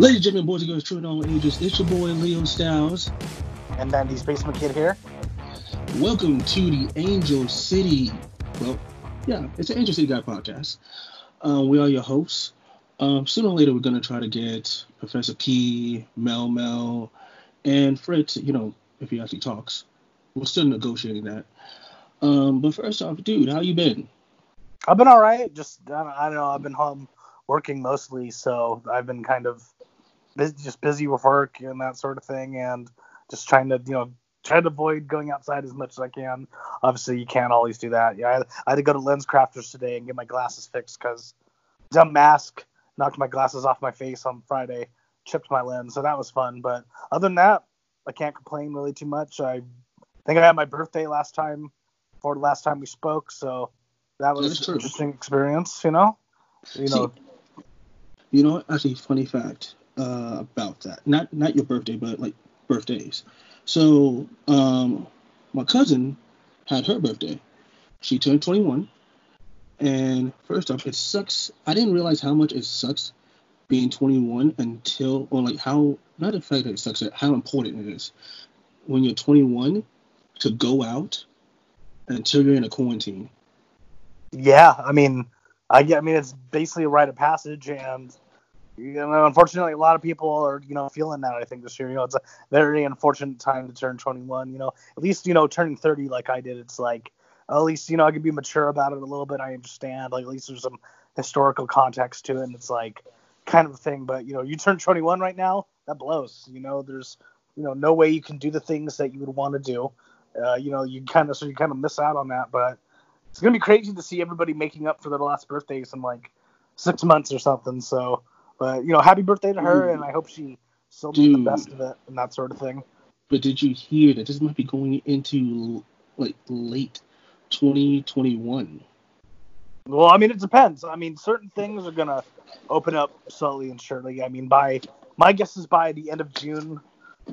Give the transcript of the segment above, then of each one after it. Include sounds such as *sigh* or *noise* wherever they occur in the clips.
Ladies and gentlemen, boys and girls, children all ages, it's your boy Leo Styles. And then these basement kid here. Welcome to the Angel City. Well, yeah, it's an Angel City Guy podcast. Um, we are your hosts. Um, sooner or later, we're going to try to get Professor Key, Mel Mel, and Fred, to, you know, if he actually talks. We're still negotiating that. Um, but first off, dude, how you been? I've been all right. Just I don't, I don't know. I've been home working mostly, so I've been kind of just busy with work and that sort of thing, and just trying to you know try to avoid going outside as much as I can. Obviously, you can't always do that. Yeah, I, I had to go to LensCrafters today and get my glasses fixed because dumb mask knocked my glasses off my face on Friday, chipped my lens, so that was fun. But other than that, I can't complain really too much. I think I had my birthday last time, or the last time we spoke, so that was an interesting experience. You know, you know. See, you know, actually, funny fact uh, about that. Not not your birthday, but like birthdays. So, um, my cousin had her birthday. She turned 21. And first off, it sucks. I didn't realize how much it sucks being 21 until, or like how, not the fact that it sucks, how important it is when you're 21 to go out until you're in a quarantine. Yeah, I mean, I, I mean, it's basically a rite of passage, and you know, unfortunately, a lot of people are, you know, feeling that. I think this year, you know, it's a very unfortunate time to turn 21. You know, at least, you know, turning 30 like I did, it's like, at least, you know, I can be mature about it a little bit. I understand. Like, at least there's some historical context to it, and it's like kind of a thing. But you know, you turn 21 right now, that blows. You know, there's, you know, no way you can do the things that you would want to do. Uh, you know, you kind of so you kind of miss out on that. But it's gonna be crazy to see everybody making up for their last birthdays in like six months or something. So but you know, happy birthday to her, and I hope she still does the best of it and that sort of thing. But did you hear that this might be going into like late 2021? Well, I mean, it depends. I mean, certain things are gonna open up slowly and surely. I mean, by my guess is by the end of June,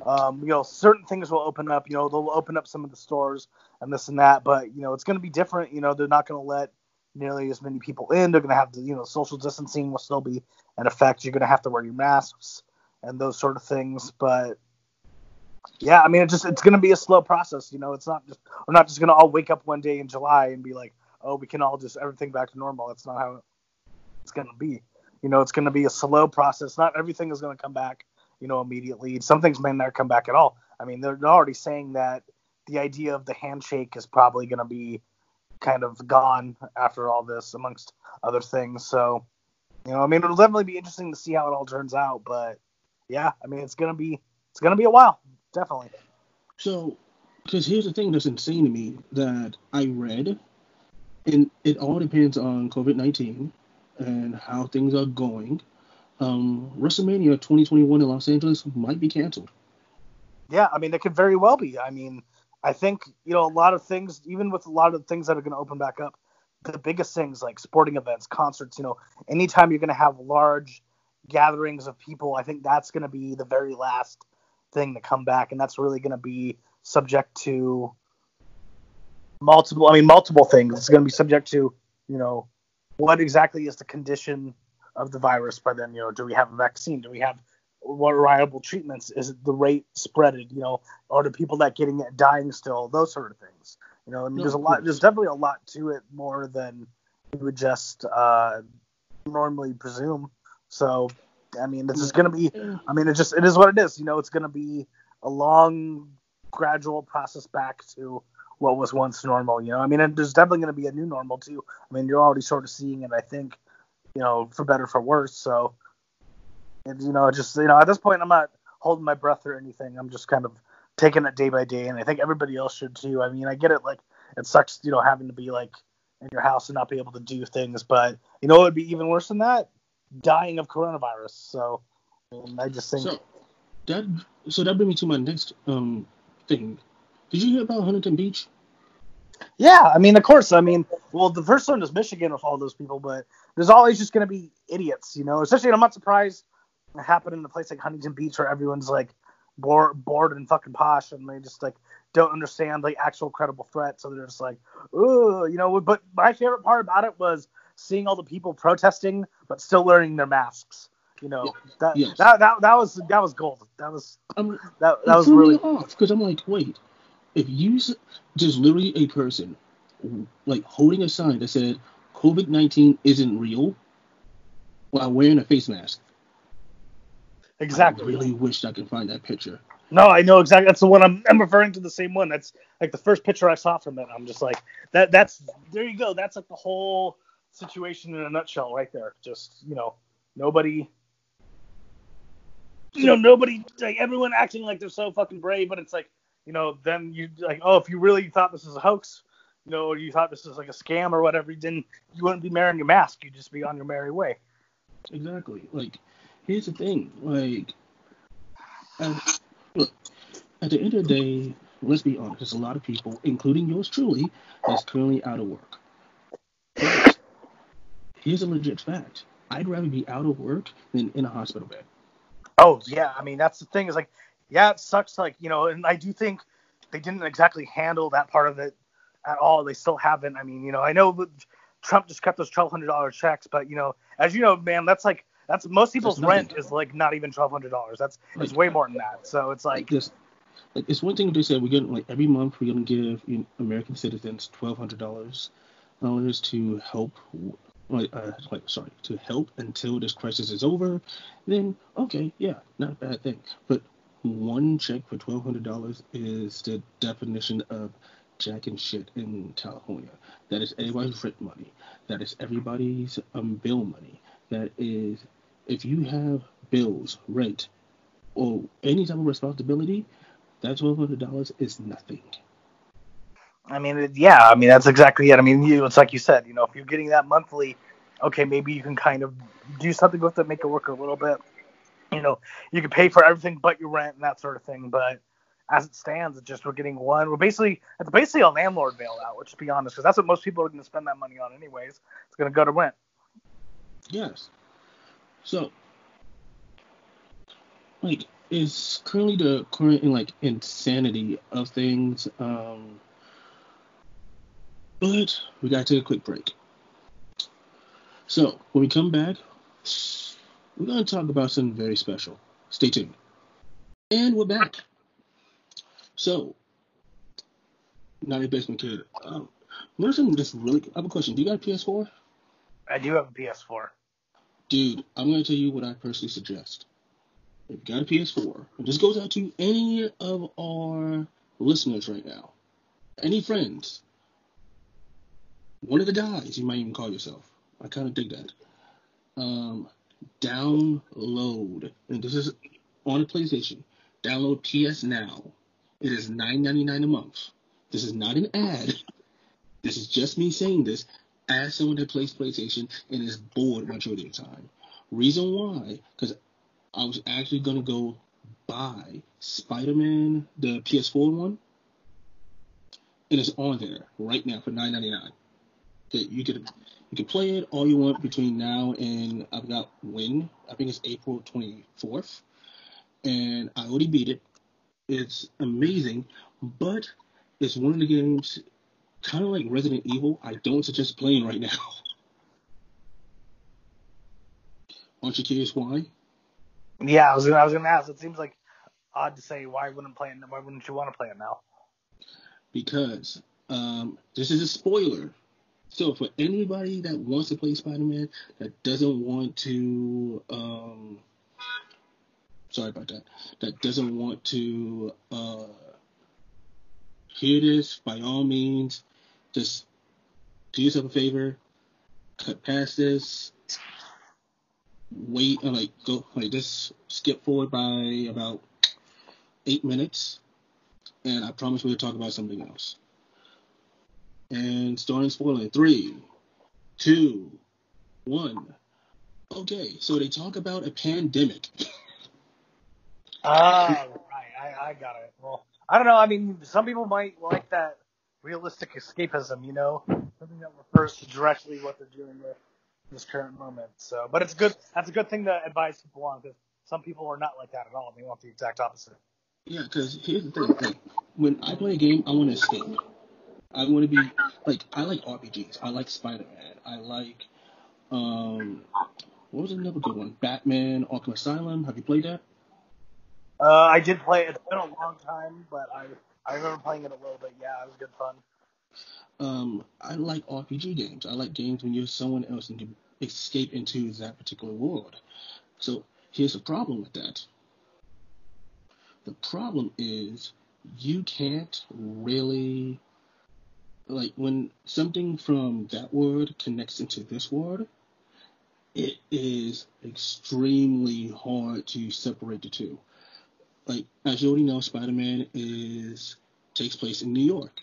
um, you know, certain things will open up. You know, they'll open up some of the stores and this and that, but you know, it's gonna be different. You know, they're not gonna let nearly as many people in. They're going to have the, you know, social distancing will still be in effect. You're going to have to wear your masks and those sort of things. But yeah, I mean, it just it's going to be a slow process. You know, it's not just we're not just going to all wake up one day in July and be like, oh, we can all just everything back to normal. That's not how it's going to be. You know, it's going to be a slow process. Not everything is going to come back, you know, immediately. Some things may not come back at all. I mean, they're already saying that the idea of the handshake is probably going to be kind of gone after all this, amongst other things. So, you know, I mean, it'll definitely be interesting to see how it all turns out. But yeah, I mean, it's gonna be it's gonna be a while, definitely. So, because here's the thing that's insane to me that I read, and it all depends on COVID nineteen and how things are going. Um, WrestleMania 2021 in Los Angeles might be canceled. Yeah, I mean, it could very well be. I mean, I think you know a lot of things, even with a lot of things that are going to open back up, the biggest things like sporting events, concerts. You know, anytime you're going to have large gatherings of people, I think that's going to be the very last thing to come back, and that's really going to be subject to multiple. I mean, multiple things. It's going to be subject to you know what exactly is the condition of the virus by then. You know, do we have a vaccine? Do we have what reliable treatments? Is the rate spreaded? You know, are the people that getting it dying still? Those sort of things. You know, I mean, there's a lot. There's definitely a lot to it more than you would just uh, normally presume. So, I mean, this is going to be. I mean, it just it is what it is. You know, it's going to be a long, gradual process back to what was once normal. You know, I mean, and there's definitely going to be a new normal too. I mean, you're already sort of seeing it. I think, you know, for better for worse. So, and, you know, just you know, at this point, I'm not holding my breath or anything. I'm just kind of taking it day by day, and I think everybody else should too. I mean, I get it. Like, it sucks, you know, having to be like in your house and not be able to do things, but you know, it would be even worse than that, dying of coronavirus. So, I just think so. That so that brings me to my next um thing. Did you hear about Huntington Beach? Yeah, I mean, of course. I mean, well, the first one is Michigan with all those people, but there's always just going to be idiots, you know. Especially, I'm not surprised happen in a place like Huntington Beach where everyone's like bored, bored and fucking posh, and they just like don't understand like actual credible threat. So they're just like, ooh, you know. But my favorite part about it was seeing all the people protesting but still wearing their masks. You know that, Yes. that that that was that was gold. That was I'm, that that was really off because I'm like, wait, if you s- just literally a person like holding a sign that said COVID nineteen isn't real while wearing a face mask. Exactly. I really wished I could find that picture. No, I know exactly. That's the one I'm, I'm referring to. The same one. That's like the first picture I saw from it. I'm just like that. That's there you go. That's like the whole situation in a nutshell, right there. Just you know, nobody, you know, nobody like everyone acting like they're so fucking brave, but it's like you know, then you like, oh, if you really thought this was a hoax, you know, or you thought this was like a scam or whatever, then you wouldn't be wearing your mask. You'd just be on your merry way. Exactly. Like, here's the thing. Like, at, look, at the end of the day, let's be honest. There's a lot of people, including yours truly, that's currently out of work. But here's a legit fact. I'd rather be out of work than in a hospital bed. Oh yeah, I mean that's the thing is like, yeah, it sucks. Like you know, and I do think they didn't exactly handle that part of it at all. They still haven't. I mean, you know, I know Trump just kept those twelve hundred dollar checks, but you know, as you know, man, that's like that's most people's rent is like not even twelve hundred dollars. That's it's way more than that. So it's Like like, this, like it's one thing they said we're gonna like every month we're gonna give you know, American citizens twelve hundred dollars dollars to help, like uh, like sorry to help until this crisis is over. Then okay, yeah, not a bad thing. But one check for twelve hundred dollars is the definition of jack and shit in California. That is everybody's rent money. That is everybody's um bill money. That is if you have bills, rent, or any type of responsibility, that twelve hundred dollars is nothing. I mean, yeah, I mean that's exactly it. I mean, you, it's like you said, you know, if you're getting that monthly, okay, maybe you can kind of do something with it, make it work a little bit. You know, you can pay for everything but your rent and that sort of thing. But as it stands, it's just we're getting one. We're basically it's basically a landlord bailout. Let's be honest, because that's what most people are going to spend that money on anyways. It's going to go to rent. Yes. So, like, is currently the current like insanity of things. Um, but we gotta take a quick break. So when we come back, we're gonna talk about something very special. Stay tuned. And we're back. So, 90 Basement Kid. Um, something just really. I have a question. Do you got a PS4? I do have a PS4. Dude, I'm gonna tell you what I personally suggest. If you got a PS4, and this goes out to any of our listeners right now, any friends, one of the guys, you might even call yourself. I kind of dig that. Um, download, and this is on a PlayStation. Download PS Now. It is $9.99 a month. This is not an ad. *laughs* This is just me saying this as someone that plays PlayStation and is bored majority of the time. Reason why? Because I was actually gonna go buy Spider-Man, the PS4 one, and it's on there right now for nine ninety nine. Okay, you could you can play it all you want between now and I've got when I think it's April twenty fourth, and I already beat it. It's amazing, but it's one of the games kind of like Resident Evil. I don't suggest playing right now. *laughs* Aren't you curious why? Yeah, I was gonna, I was gonna ask. It seems like odd to say why wouldn't play it? Why wouldn't you want to play it now? because um, this is a spoiler. So for anybody that wants to play Spider-Man that doesn't want to, um, sorry about that, that doesn't want to uh, hear this, by all means, just do yourself a favor, cut past this, wait, and like go, like just skip forward by about eight minutes and I promise we'll talk about something else. And starting spoiling. Three, two, one. Okay, so they talk about a pandemic. *laughs* Ah, right. I, I got it. Well, I don't know. I mean, some people might like that realistic escapism, you know, something that refers to directly what they're dealing with in this current moment. So, but it's good. That's a good thing to advise people on because some people are not like that at all. They want the exact opposite. Yeah, because here's the thing. Like, when I play a game, I want to escape. I want to be like I like RPGs. I like Spider-Man. I like um what was another good one? Batman Arkham Asylum. Have you played that? Uh, I did play it. It's been a long time, but I I remember playing it a little bit. Yeah, it was good fun. Um, I like RPG games. I like games when you're someone else and you escape into that particular world. So here's the problem with that. The problem is you can't really like when something from that word connects into this word, it is extremely hard to separate the two. Like as you already know, Spider-Man is takes place in New York.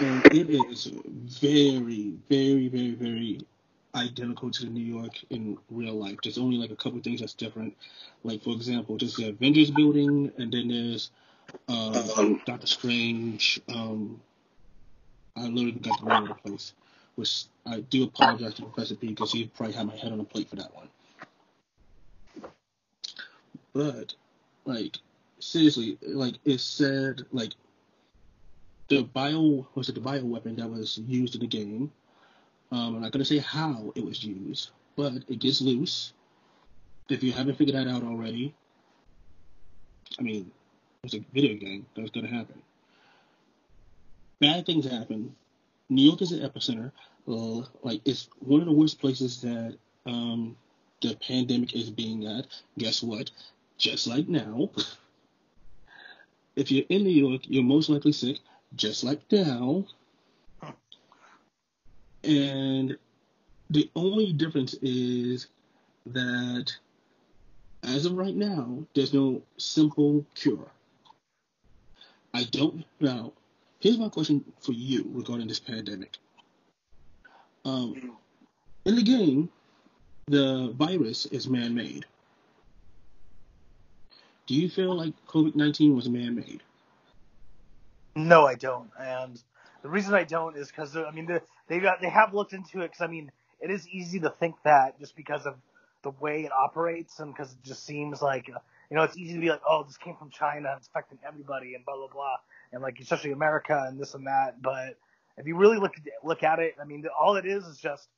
And it is very, very, very, very identical to the New York in real life. There's only like a couple things that's different. Like for example, there's the Avengers building, and then there's um, Doctor Strange. Um, I literally got the the place. Which I do apologize to Professor P because he probably had my head on a plate for that one. But like seriously, like it said, like the bio was it the bio weapon that was used in the game. Um, I'm not gonna say how it was used, but it gets loose. If you haven't figured that out already, I mean, it's a video game. That's gonna happen. Bad things happen. New York is an epicenter. Like it's one of the worst places that um, the pandemic is being at. Guess what? Just like now, if you're in New York, you're most likely sick. Just like now. And the only difference is that as of right now, there's no simple cure. I don't know. Here's my question for you regarding this pandemic. Um, in the game, the virus is man made. Do you feel like COVID 19 was man made? No, I don't. And the reason I don't is because I mean they they have looked into it because I mean it is easy to think that just because of the way it operates and because it just seems like uh, you know it's easy to be like oh this came from China it's affecting everybody and blah blah blah and like especially America and this and that but if you really look look at it I mean all it is is just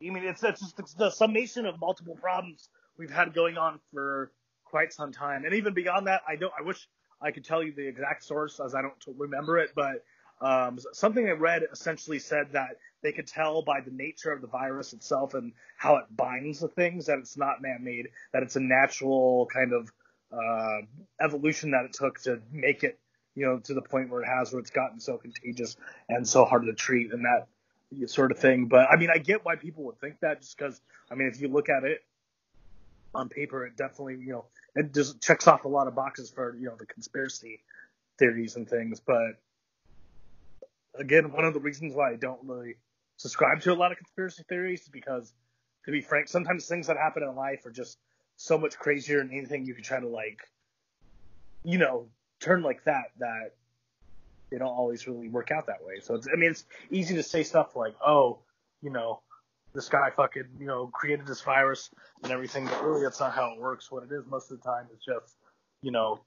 I mean it's, it's just the summation of multiple problems we've had going on for quite some time and even beyond that I don't I wish I could tell you the exact source as I don't remember it but um, something I read essentially said that they could tell by the nature of the virus itself and how it binds to things that it's not man-made, that it's a natural kind of uh, evolution that it took to make it, you know, to the point where it has, where it's gotten so contagious and so hard to treat and that sort of thing. But I mean, I get why people would think that, just because I mean, if you look at it on paper, it definitely, you know, it just checks off a lot of boxes for you know the conspiracy theories and things, but again, one of the reasons why I don't really subscribe to a lot of conspiracy theories is because, to be frank, sometimes things that happen in life are just so much crazier than anything you could try to like, you know, turn like that that they don't always really work out that way. So it's, I mean, it's easy to say stuff like, oh, you know, this guy fucking, you know, created this virus and everything, but really that's not how it works. What it is most of the time is just, you know,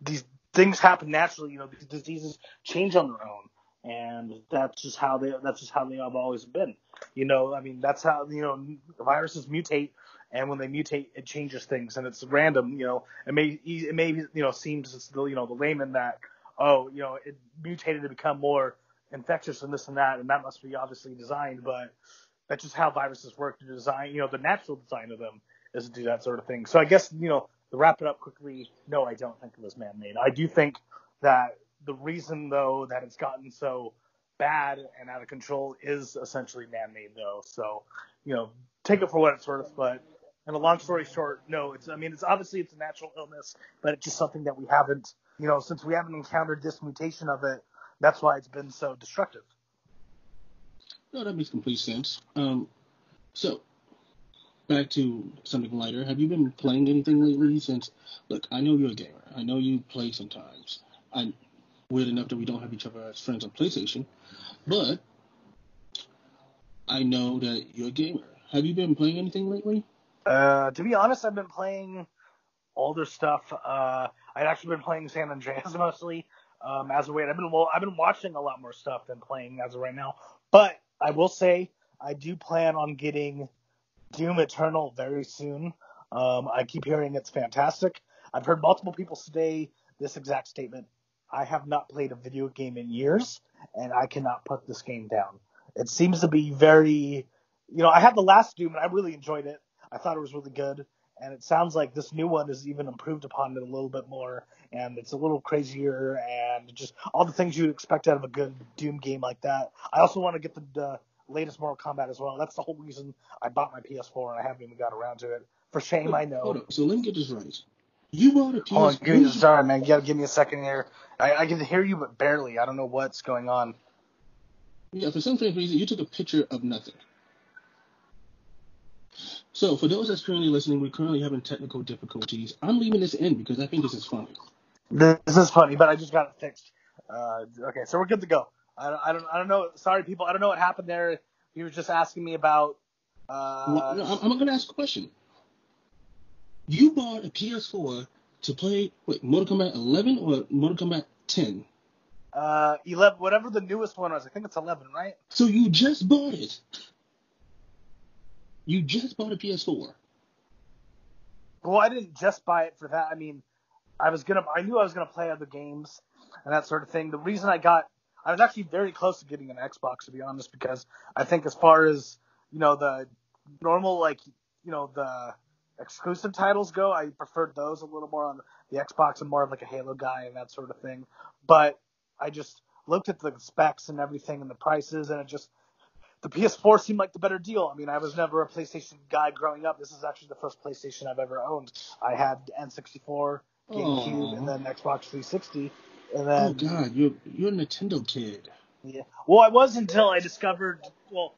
these things happen naturally. You know, these diseases change on their own, and that's just how they that's just how they have always been. You know, I mean, that's how you know viruses mutate, and when they mutate, it changes things, and it's random. You know, it may it may you know seems to the you know the layman that oh you know it mutated to become more infectious and this and that, and that must be obviously designed, but that's just how viruses work to design. You know, the natural design of them is to do that sort of thing. So I guess you know to wrap it up quickly, no, I don't think it was man-made. I do think that the reason though that it's gotten so bad and out of control is essentially man-made though. So, you know, take it for what it's worth. But, and a long story short, no, it's, I mean, it's obviously it's a natural illness, but it's just something that we haven't, you know, since we haven't encountered this mutation of it, that's why it's been so destructive. No, that makes complete sense. Um, so back to something lighter. Have you been playing anything lately? Since look, I know you're a gamer. I know you play sometimes. I'm weird enough that we don't have each other as friends on PlayStation, but I know that you're a gamer. Have you been playing anything lately? Uh, to be honest, I've been playing older stuff. Uh, I've actually been playing San Andreas *laughs* mostly. Um, as of late, I've been well, I've been watching a lot more stuff than playing as of right now. But I will say I do plan on getting Doom Eternal very soon. Um, I keep hearing it's fantastic. I've heard multiple people say this exact statement. I have not played a video game in years, and I cannot put this game down. It seems to be very, you know, I had the last Doom and I really enjoyed it. I thought it was really good, and it sounds like this new one is even improved upon it a little bit more, and it's a little crazier and just all the things you'd expect out of a good Doom game like that. I also want to get the uh, latest Mortal Kombat as well. That's the whole reason I bought my PS4 and I haven't even got around to it. For shame, I know. So let me get this right. You bought a PS4. Hold on, give me, sorry, man. You gotta give me a second here. I, I can hear you, but barely. I don't know what's going on. Yeah, for some strange reason, you took a picture of nothing. So, for those that's currently listening, we're currently having technical difficulties. I'm leaving this in because I think this is funny. This is funny, but I just got it fixed. Uh, okay, so we're good to go. I don't, I don't, I don't know. Sorry, people. I don't know what happened there. He was just asking me about. Uh, Well, no, I'm, I'm going to ask a question. You bought a PS4 to play what, Mortal Kombat 11 or Mortal Kombat 10? uh, eleven, whatever the newest one was. I think it's eleven, right? So you just bought it. You just bought a PS4. Well, I didn't just buy it for that. I mean, I was gonna, I knew I was gonna play other games and that sort of thing. The reason I got, I was actually very close to getting an Xbox, to be honest, because I think as far as you know the normal like you know the exclusive titles go, I preferred those a little more on the Xbox. I'm more of like a Halo guy and that sort of thing. But I just looked at the specs and everything and the prices, and it just the PS4 seemed like the better deal. I mean, I was never a PlayStation guy growing up. This is actually the first PlayStation I've ever owned. I had N64, GameCube, Aw. and then Xbox 360, and then. Oh God, you're you're a Nintendo kid. yeah. Well, I was until I discovered. Well,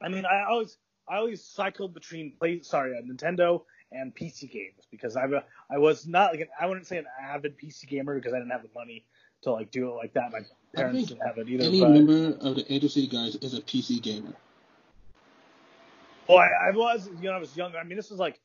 I mean, I always I always cycled between play sorry uh, Nintendo and PC games because I I was not like an, I wouldn't say an avid PC gamer because I didn't have the money to like do it like that. My parents didn't have it either. any but, member of the agency guys is a PC gamer. well, I, I was you know I was younger. I mean, this was like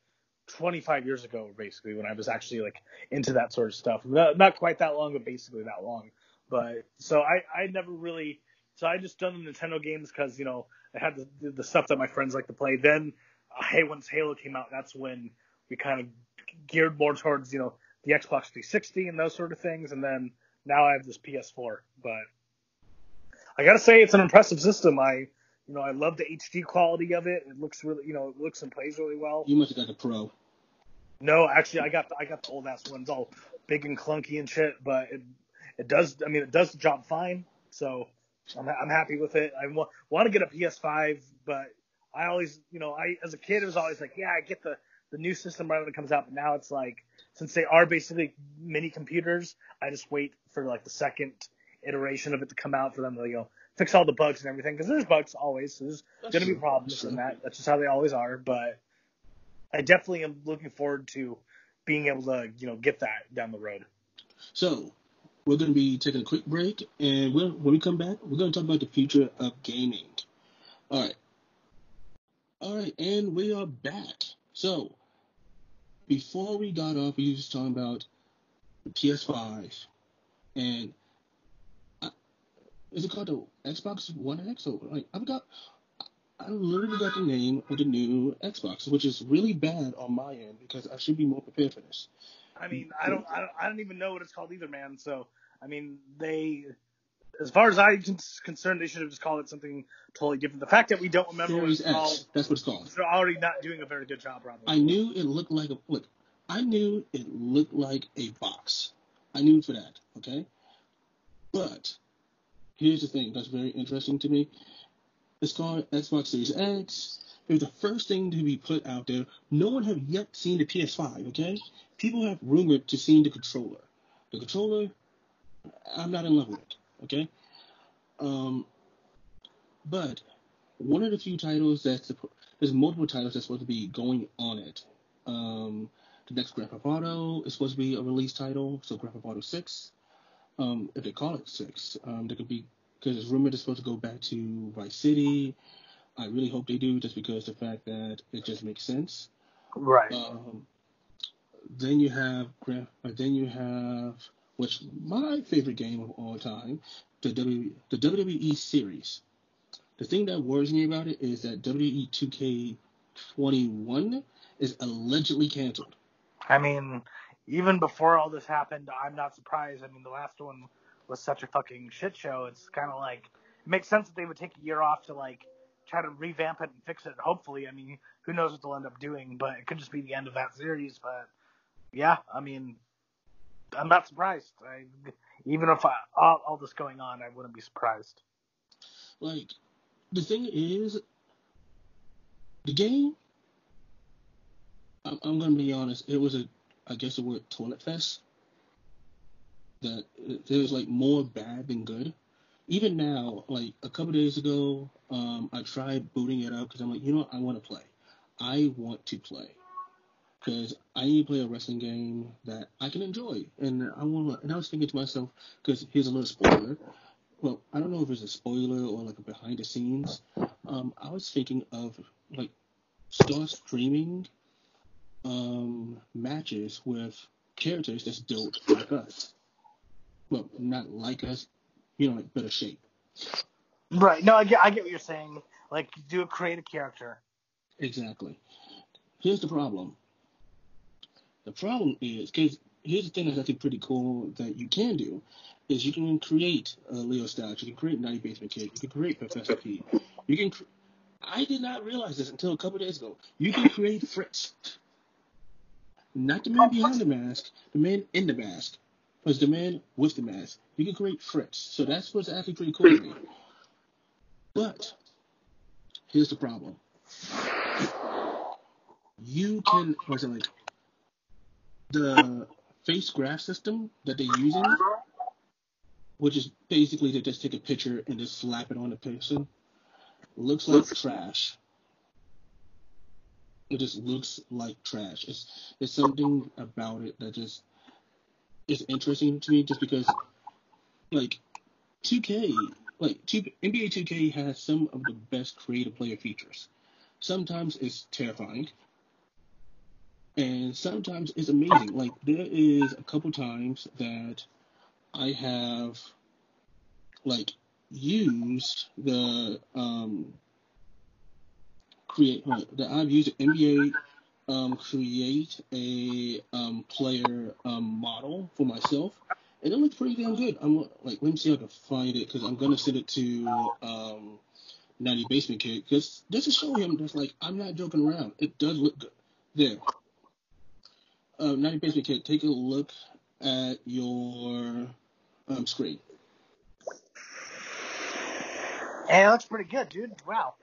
25 years ago basically when I was actually like into that sort of stuff. Not, not quite that long, but basically that long. But so I I never really so I just done the Nintendo games because you know I had the, the stuff that my friends like to play. Then uh, hey, once Halo came out, that's when we kind of geared more towards you know the Xbox 360 and those sort of things. And then now I have this PS4. But I gotta say it's an impressive system. I you know I love the HD quality of it. It looks really you know it looks and plays really well. You must have got the Pro. No, actually, I got the, I got the old ass ones, all big and clunky and shit. But it it does. I mean, it does the job fine. So I'm I'm happy with it. I wa- want to get a PS5, but I always, you know, I as a kid it was always like, yeah, I get the the new system right when it comes out. But now it's like, since they are basically mini computers, I just wait for like the second iteration of it to come out for them to you know fix all the bugs and everything because there's bugs always. So there's That's gonna be problems That's in that. That's just how they always are. But I definitely am looking forward to being able to you know get that down the road. So we're going to be taking a quick break, and when we come back, we're going to talk about the future of gaming. All right. All right, and we are back. So before we got off, we were just talking about the PS5, and is it called the Xbox One X? Or like I've got, I literally got the name of the new Xbox, which is really bad on my end because I should be more prepared for this. I mean, I don't, I don't, I don't even know what it's called either, man. So, I mean, they, as far as I'm concerned, they should have just called it something totally different. The fact that we don't remember what Series it's called, that's what it's called. They're already not doing a very good job, probably. I knew it looked like a look. I knew it looked like a box. I knew for that. Okay. But here's the thing that's very interesting to me. It's called Xbox Series X. It was the first thing to be put out there. No one have yet seen the PS5. Okay. People have rumored to seeing the controller. The controller, I'm not in love with it. Okay. Um. But one of the few titles that's there's multiple titles that's supposed to be going on it. Um, the next Grand Theft Auto is supposed to be a release title, so Grand Theft Auto 6. Um, if they call it 6, um, there could be because it's rumored it's supposed to go back to Vice City. I really hope they do, just because the fact that it just makes sense. right. Um, then you have Grand, uh, then you have which my favorite game of all time, the the WWE series. The thing that worries me about it is that WWE 2K21 is allegedly canceled. I mean, even before all this happened, I'm not surprised. I mean, the last one was such a fucking shit show. It's kind of like it makes sense that they would take a year off to like try to revamp it and fix it. Hopefully, I mean, who knows what they'll end up doing, but it could just be the end of that series. But yeah, I mean, I'm not surprised. I, even if I, all, all this going on, I wouldn't be surprised. Like, the thing is, the game. I'm, I'm gonna be honest. It was a, I guess the word toilet fest. That there was like more bad than good. Even now, like a couple days ago, um, I tried booting it up because I'm like, you know, what? I want to play. I want to play because I need to play a wrestling game that I can enjoy, and I want to. And I was thinking to myself, because here's a little spoiler. Well, I don't know if it's a spoiler or like a behind the scenes. Um, I was thinking of like start streaming um, matches with characters that's built like us. Well, not like us, you know, like better shape. Right. No, I get, I get what you're saying. Like, do a create a character. Exactly. Here's the problem. The problem is, because here's the thing that's actually pretty cool that you can do, is you can create a Leo Styles, you can create 90 Basement Kid, you can create Professor P. You can. Cre- I did not realize this until a couple days ago. You can create Fritz. Not the man behind the mask, the man in the mask. Because the man with the mask. You can create Fritz. So that's what's actually pretty cool. But here's the problem. You can was it like the face graph system that they're using, which is basically to just take a picture and just slap it on the person, looks like trash. It just looks like trash. It's it's something about it that just is interesting to me, just because like 2K, like two, NBA 2K has some of the best creative player features. Sometimes it's terrifying, and sometimes it's amazing. Like there is a couple times that I have like used the um create uh, that I've used NBA um create a um player um model for myself and it looks pretty damn good. I'm like let me see if I can find it because I'm gonna send it to um 90 Basement Kid because just to show him that's like I'm not joking around. It does look good. There uh, 90 Basement Kid, take a look at your um, screen. Hey, that looks pretty good, dude. Wow.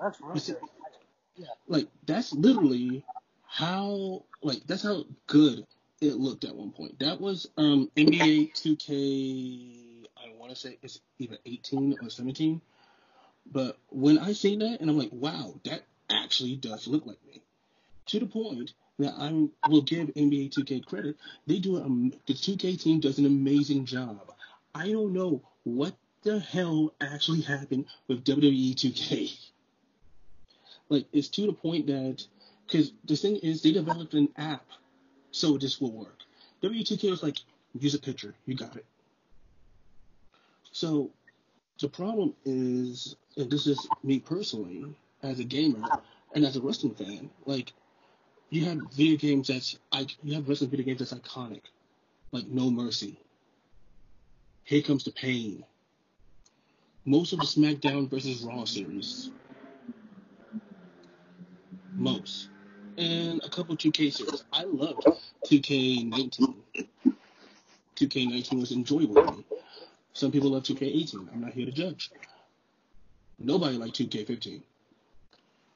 That's really good. Yeah. Like, that's literally how, like, that's how good it looked at one point. That was um, NBA 2K, I want to say it's either 18 or 17. But when I see that, and I'm like, wow, that actually does look like me. To the point that I will give NBA 2K credit. They do a, um, the 2K team does an amazing job. I don't know what the hell actually happened with WWE 2K. Like it's to the point that because the thing is they developed an app so this will work. WWE 2K was like use a picture, you got it. So the problem is, and this is me personally as a gamer and as a wrestling fan, like you have video games that's like you have wrestling video games that's iconic, like No Mercy. Here comes the pain. Most of the SmackDown versus Raw series. Most. And a couple 2K series. I loved 2K19. 2K19 was enjoyable to me. Some people love 2K18. I'm not here to judge. Nobody liked 2K15.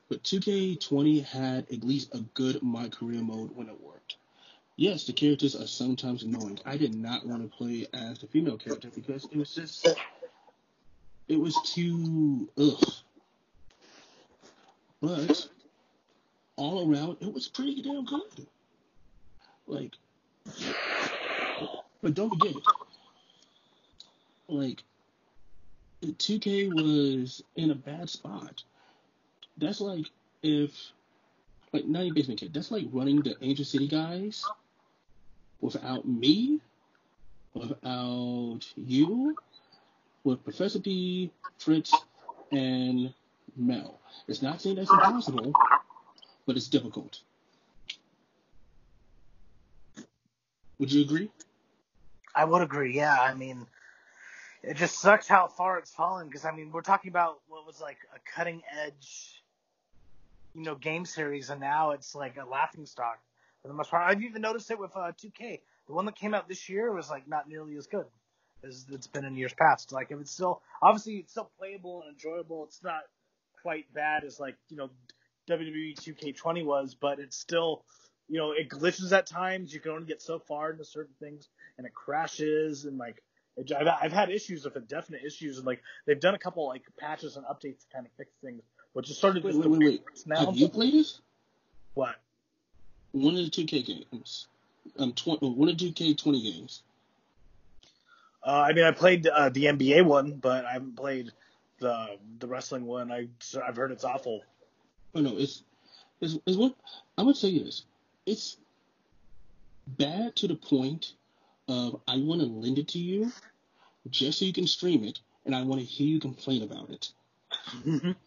But 2K20 had at least a good My Career mode when it worked. Yes, the characters are sometimes annoying. I did not want to play as the female character because it was just, it was too, ugh. But all around, it was pretty damn good. Like, but don't forget, like, 2K was in a bad spot that's like if like 90 Basement Kid, that's like running the Angel City guys without me, without you, with Professor P, Fritz, and Mel. It's not saying that's impossible, but it's difficult. Would you agree? I would agree. Yeah, I mean, it just sucks how far it's fallen because I mean we're talking about what was like a cutting edge, you know, game series, and now it's like a laughing stock for the most part. I've even noticed it with uh, 2K. The one that came out this year was like not nearly as good as it's been in years past. Like if it's still obviously it's still playable and enjoyable. It's not quite bad as like you know WWE 2K20 was, but it's still you know it glitches at times. You can only get so far into certain things, and it crashes and like. I've, I've had issues with it, definite issues, and like they've done a couple like patches and updates to kind of fix things, which is sort of Wait, just wait, the wait, wait. now. Have you played it? What? One of the 2K games. Um, tw- one of the 2K20 games. Uh, I mean, I played uh, the NBA one, but I haven't played the the wrestling one. I I've heard it's awful. Oh no, it's it's, it's what gonna tell you this. It's bad to the point of I want to lend it to you just so you can stream it, and I want to hear you complain about it. *laughs*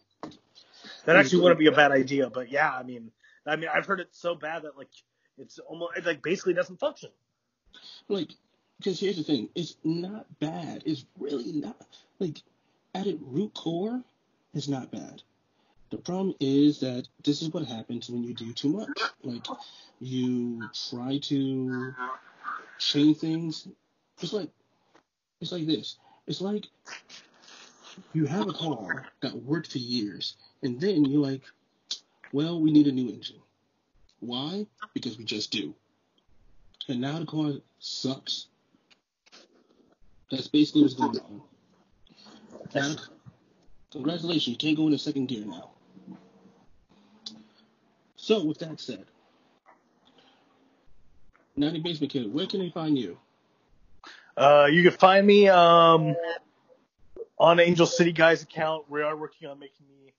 That actually wouldn't be a bad idea, but yeah, I mean, I mean, I've heard it so bad that like it's almost it like basically doesn't function. Like, because here's the thing, it's not bad. It's really not like at its root core, it's not bad. The problem is that this is what happens when you do too much. Like, you try to change things. It's like, it's like this. It's like you have a car that worked for years, and then you're like, well, we need a new engine. Why? Because we just do. And now the car sucks. That's basically what's going on. Now, congratulations, you can't go into second gear now. So, with that said, 90 Basement Kid, where can they find you? Uh, you can find me um on Angel City Guys account. We are working on making me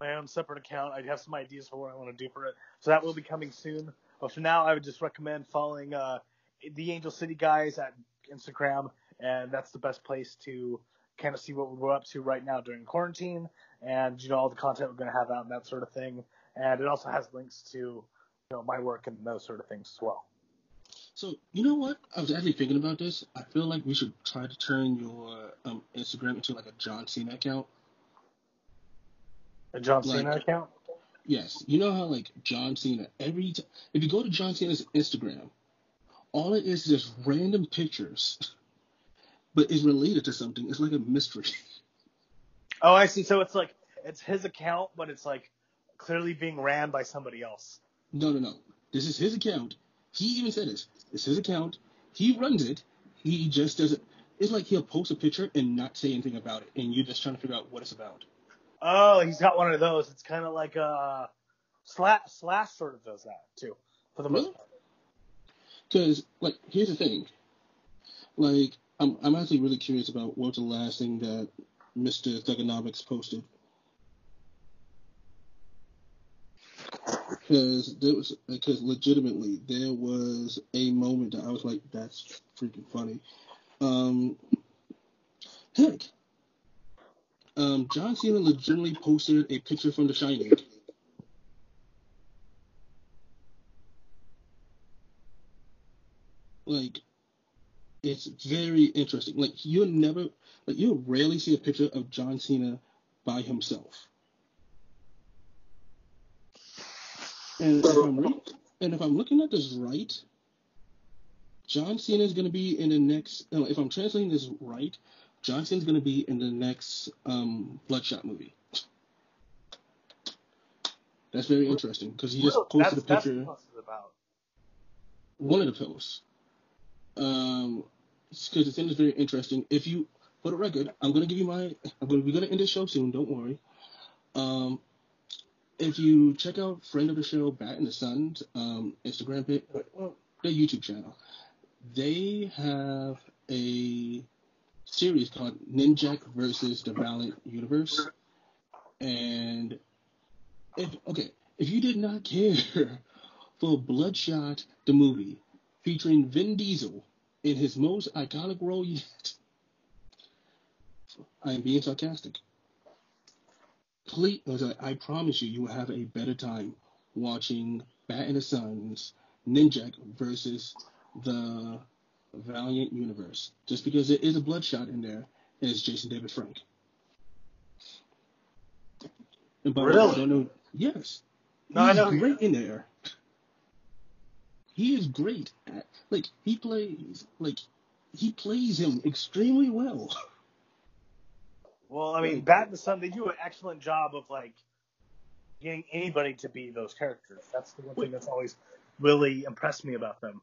my own separate account. I have some ideas for what I want to do for it, so that will be coming soon. But for now, I would just recommend following uh, the Angel City Guys at Instagram, and that's the best place to kind of see what we're up to right now during quarantine, and you know all the content we're going to have out and that sort of thing. And it also has links to you know my work and those sort of things as well. So, you know what? I was actually thinking about this. I feel like we should try to turn your um, Instagram into like a John Cena account. A John Like- Cena account. Yes, you know how like John Cena every t- if you go to John Cena's Instagram, all it is is just random pictures, *laughs* but it's related to something. It's like a mystery. *laughs* Oh, I see. So it's like it's his account, but it's like clearly being ran by somebody else. No, no, no. This is his account. He even said this. It's his account. He runs it. He just doesn't. It's like he'll post a picture and not say anything about it, and you're just trying to figure out what it's about. Oh, he's got one of those. It's kind of like uh, Slash Slash sort of does that too, for the most Really? part. Because, like, here's the thing. Like, I'm, I'm actually really curious about what's the last thing that Mr. Thuganomics posted. Because there was, because legitimately there was a moment that I was like, that's freaking funny. Um, heck, um, John Cena legitimately posted a picture from The Shining. Like, it's very interesting. Like you'll never, like you'll rarely see a picture of John Cena by himself. And if I'm re- and if I'm looking at this right, John Cena is going to be in the next. If I'm translating this right, John Cena's going to be in the next um, Bloodshot movie. That's very interesting because he just posted a that's, that's picture what this is about. one of the posts. Um, because the thing is very interesting. If you, for the record, I'm gonna give you my. I'm gonna we're gonna end the show soon. Don't worry. Um, if you check out friend of the show, Bat and the Sun's um, Instagram page, well, their YouTube channel, they have a series called Ninjak versus the Valiant Universe, and if okay, if you did not care *laughs* for Bloodshot the movie featuring Vin Diesel in his most iconic role yet. *laughs* I am being sarcastic. please, I promise you, you will have a better time watching Bat and the Sons, Ninjak versus the Valiant Universe. Just because there is a bloodshot in there, and it's Jason David Frank. And by really? I don't know. Yes. No, He's I know. great in there. He is great at like he plays like he plays him extremely well. Well, I mean, Bat in the Sun, they do an excellent job of like getting anybody to be those characters. That's the one thing that's always really impressed me about them.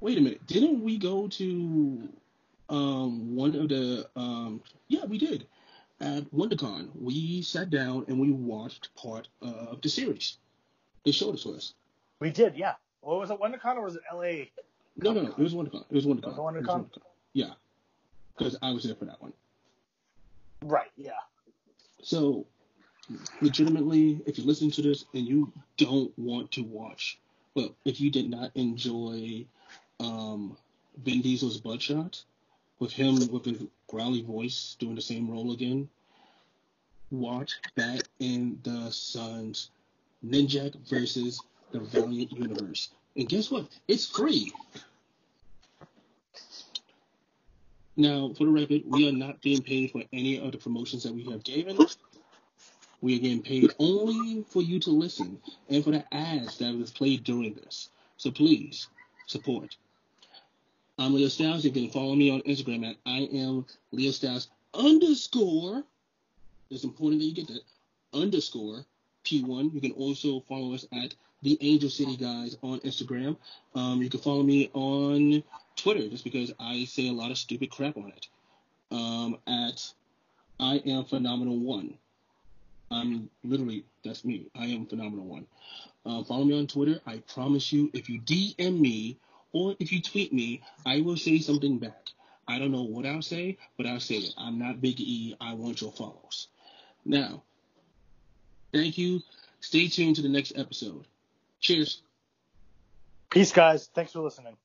Wait a minute, didn't we go to um one of the um yeah we did at WonderCon we sat down and we watched part of the series. They showed it to us. We did, yeah. Well, was it WonderCon or was it LA? No, no, no. It was WonderCon. It was WonderCon. It Was it WonderCon? Yeah, because I was there for that one. Right. Yeah. So, legitimately, if you listen to this and you don't want to watch, well, if you did not enjoy um, Vin Diesel's Bloodshot, with him with his growly voice doing the same role again, watch Bat in the Sun's Ninjak versus the Valiant Universe. And guess what? It's free. Now, for the record, we are not being paid for any of the promotions that we have given. We are getting paid only for you to listen and for the ads that was played during this. So please support. I'm Leo Styles. You can follow me on Instagram at I am Leo Styles underscore. It's important that you get that underscore P1. You can also follow us at the Angel City Guys on Instagram. Um, you can follow me on Twitter just because I say a lot of stupid crap on it. Um, at I am phenomenal one. I'm literally that's me. I am phenomenal one. Uh, follow me on Twitter. I promise you, if you DM me or if you tweet me, I will say something back. I don't know what I'll say, but I'll say it. I'm not Big E. I want your follows. Now, thank you. Stay tuned to the next episode. Cheers. Peace, guys. Thanks for listening.